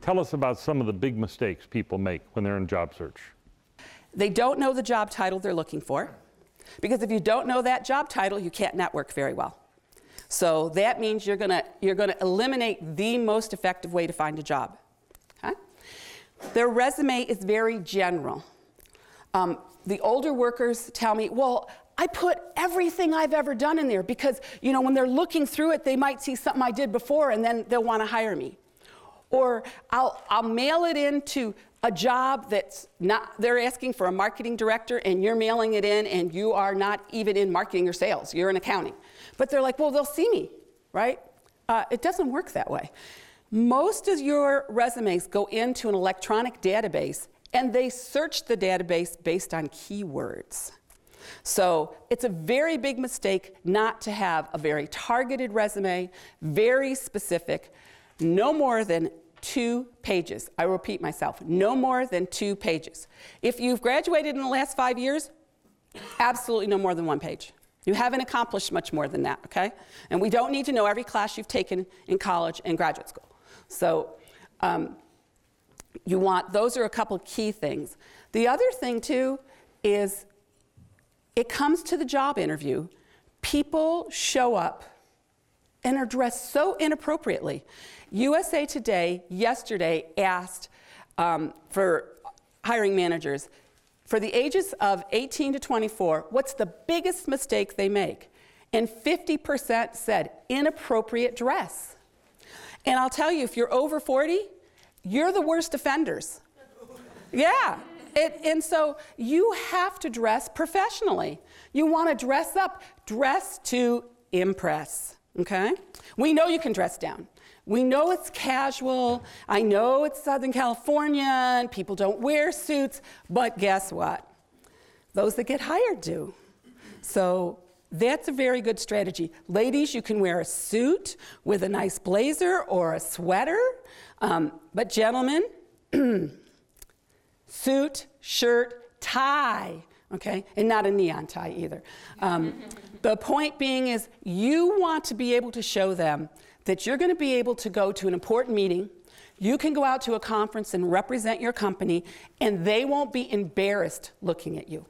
Tell us about some of the big mistakes people make when they're in job search. They don't know the job title they're looking for. Because if you don't know that job title, you can't network very well. So that means you're gonna, you're gonna eliminate the most effective way to find a job. Okay? Their resume is very general. Um, the older workers tell me, well, I put everything I've ever done in there because, you know, when they're looking through it, they might see something I did before and then they'll want to hire me. Or I'll, I'll mail it in to a job that's not, they're asking for a marketing director and you're mailing it in and you are not even in marketing or sales, you're in accounting. But they're like, well, they'll see me, right? Uh, it doesn't work that way. Most of your resumes go into an electronic database and they search the database based on keywords. So it's a very big mistake not to have a very targeted resume, very specific, no more than two pages. I repeat myself, no more than two pages. If you've graduated in the last five years, absolutely no more than one page. You haven't accomplished much more than that, okay? And we don't need to know every class you've taken in college and graduate school. So um, you want, those are a couple key things. The other thing, too, is it comes to the job interview, people show up and are dressed so inappropriately. USA Today yesterday asked um, for hiring managers for the ages of 18 to 24, what's the biggest mistake they make? And 50% said inappropriate dress. And I'll tell you, if you're over 40, you're the worst offenders. Yeah. It, and so you have to dress professionally. You want to dress up, dress to impress. Okay? We know you can dress down. We know it's casual. I know it's Southern California and people don't wear suits, but guess what? Those that get hired do. So that's a very good strategy. Ladies, you can wear a suit with a nice blazer or a sweater. Um, but, gentlemen, suit, shirt, tie, okay? And not a neon tie either. Um, the point being is, you want to be able to show them that you're going to be able to go to an important meeting. You can go out to a conference and represent your company, and they won't be embarrassed looking at you.